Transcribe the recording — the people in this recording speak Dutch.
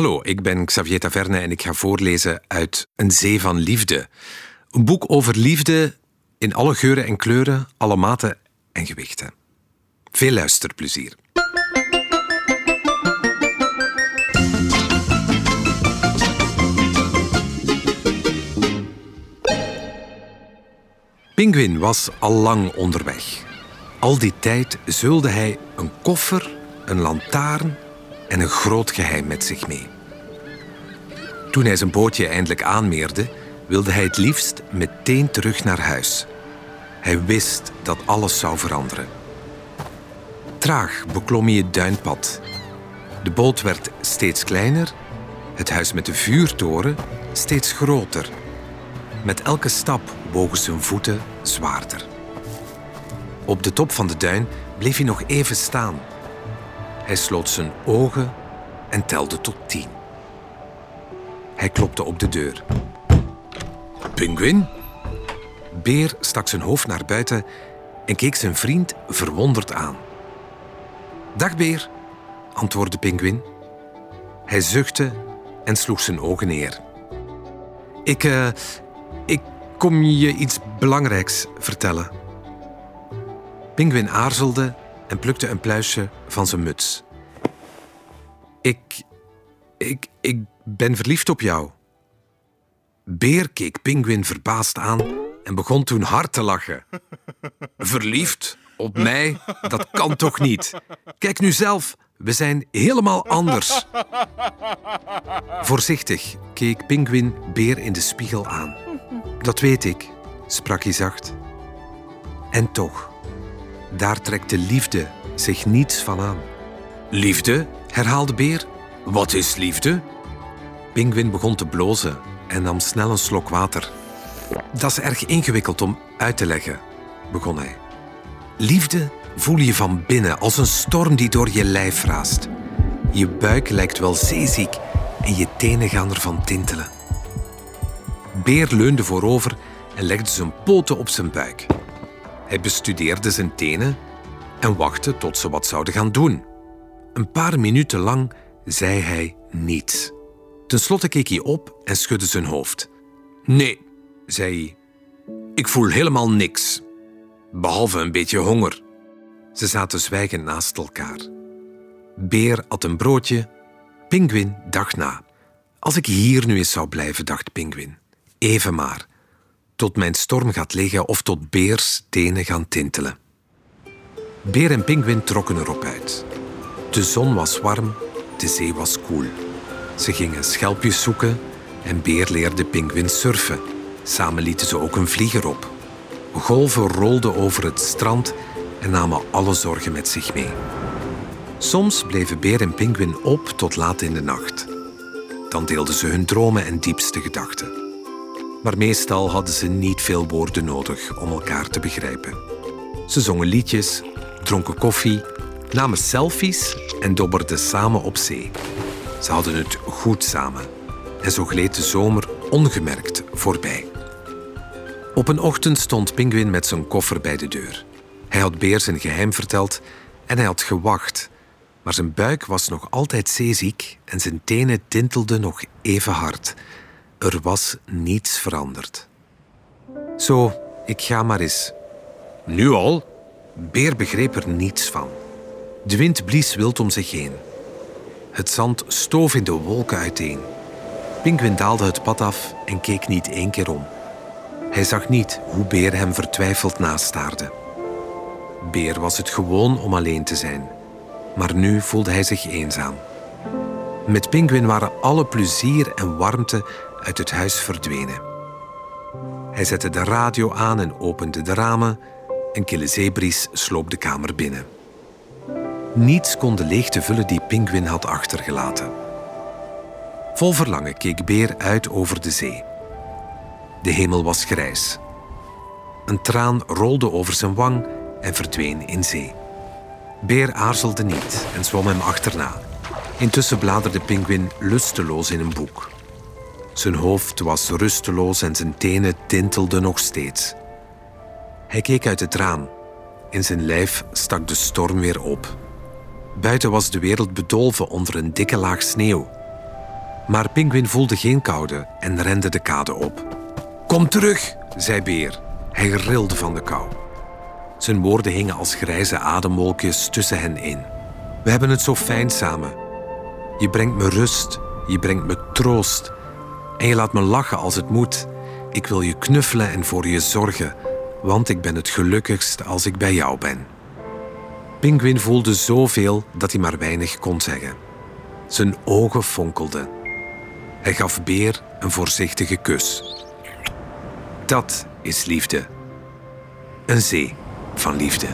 Hallo, ik ben Xavier Taverne en ik ga voorlezen uit Een Zee van Liefde. Een boek over liefde in alle geuren en kleuren, alle maten en gewichten. Veel luisterplezier. Pinguïn was al lang onderweg. Al die tijd zeulde hij een koffer, een lantaarn en een groot geheim met zich mee. Toen hij zijn bootje eindelijk aanmeerde, wilde hij het liefst meteen terug naar huis. Hij wist dat alles zou veranderen. Traag beklom hij het duinpad. De boot werd steeds kleiner, het huis met de vuurtoren steeds groter. Met elke stap wogen zijn voeten zwaarder. Op de top van de duin bleef hij nog even staan. Hij sloot zijn ogen en telde tot tien. Hij klopte op de deur. Pinguïn? Beer stak zijn hoofd naar buiten en keek zijn vriend verwonderd aan. Dag Beer, antwoordde Pinguïn. Hij zuchtte en sloeg zijn ogen neer. Ik, uh, ik kom je iets belangrijks vertellen. Pinguïn aarzelde en plukte een pluisje van zijn muts. Ik, ik, ik ben verliefd op jou. Beer keek Pinguïn verbaasd aan en begon toen hard te lachen. Verliefd? Op mij? Dat kan toch niet? Kijk nu zelf, we zijn helemaal anders. Voorzichtig keek Pinguïn Beer in de spiegel aan. Dat weet ik, sprak hij zacht. En toch, daar trekt de liefde zich niets van aan. Liefde? herhaalde Beer. Wat is liefde? Pinguïn begon te blozen en nam snel een slok water. Dat is erg ingewikkeld om uit te leggen, begon hij. Liefde voel je van binnen als een storm die door je lijf raast. Je buik lijkt wel zeeziek en je tenen gaan ervan tintelen. Beer leunde voorover en legde zijn poten op zijn buik. Hij bestudeerde zijn tenen en wachtte tot ze wat zouden gaan doen. Een paar minuten lang zei hij niets. Ten slotte keek hij op en schudde zijn hoofd. Nee, zei hij. Ik voel helemaal niks. Behalve een beetje honger. Ze zaten zwijgend naast elkaar. Beer at een broodje. Pinguïn dacht na. Als ik hier nu eens zou blijven, dacht Pinguïn. Even maar. Tot mijn storm gaat liggen of tot Beers tenen gaan tintelen. Beer en Pinguïn trokken erop uit. De zon was warm, de zee was koel. Ze gingen schelpjes zoeken en Beer leerde Pinguïn surfen. Samen lieten ze ook een vlieger op. Golven rolden over het strand en namen alle zorgen met zich mee. Soms bleven Beer en Pinguïn op tot laat in de nacht. Dan deelden ze hun dromen en diepste gedachten. Maar meestal hadden ze niet veel woorden nodig om elkaar te begrijpen. Ze zongen liedjes, dronken koffie, namen selfies en dobberden samen op zee. Ze hadden het goed samen en zo gleed de zomer ongemerkt voorbij. Op een ochtend stond Pinguïn met zijn koffer bij de deur. Hij had Beer zijn geheim verteld en hij had gewacht. Maar zijn buik was nog altijd zeeziek en zijn tenen tintelden nog even hard. Er was niets veranderd. Zo, ik ga maar eens. Nu al? Beer begreep er niets van. De wind blies wild om zich heen. Het zand stoof in de wolken uiteen. Pinguïn daalde het pad af en keek niet één keer om. Hij zag niet hoe Beer hem vertwijfeld nastaarde. Beer was het gewoon om alleen te zijn, maar nu voelde hij zich eenzaam. Met Pinguïn waren alle plezier en warmte uit het huis verdwenen. Hij zette de radio aan en opende de ramen. Een kille zeebries sloop de kamer binnen. Niets kon de leegte vullen die Pinguïn had achtergelaten. Vol verlangen keek Beer uit over de zee. De hemel was grijs. Een traan rolde over zijn wang en verdween in zee. Beer aarzelde niet en zwom hem achterna. Intussen bladerde Pinguïn lusteloos in een boek. Zijn hoofd was rusteloos en zijn tenen tintelden nog steeds. Hij keek uit het raam. In zijn lijf stak de storm weer op. Buiten was de wereld bedolven onder een dikke laag sneeuw. Maar Pinguïn voelde geen koude en rende de kade op. Kom terug, zei Beer. Hij rilde van de kou. Zijn woorden hingen als grijze ademwolkjes tussen hen in. We hebben het zo fijn samen. Je brengt me rust, je brengt me troost. En je laat me lachen als het moet. Ik wil je knuffelen en voor je zorgen, want ik ben het gelukkigst als ik bij jou ben. Pinguïn voelde zoveel dat hij maar weinig kon zeggen. Zijn ogen fonkelden. Hij gaf Beer een voorzichtige kus. Dat is liefde. Een zee van liefde.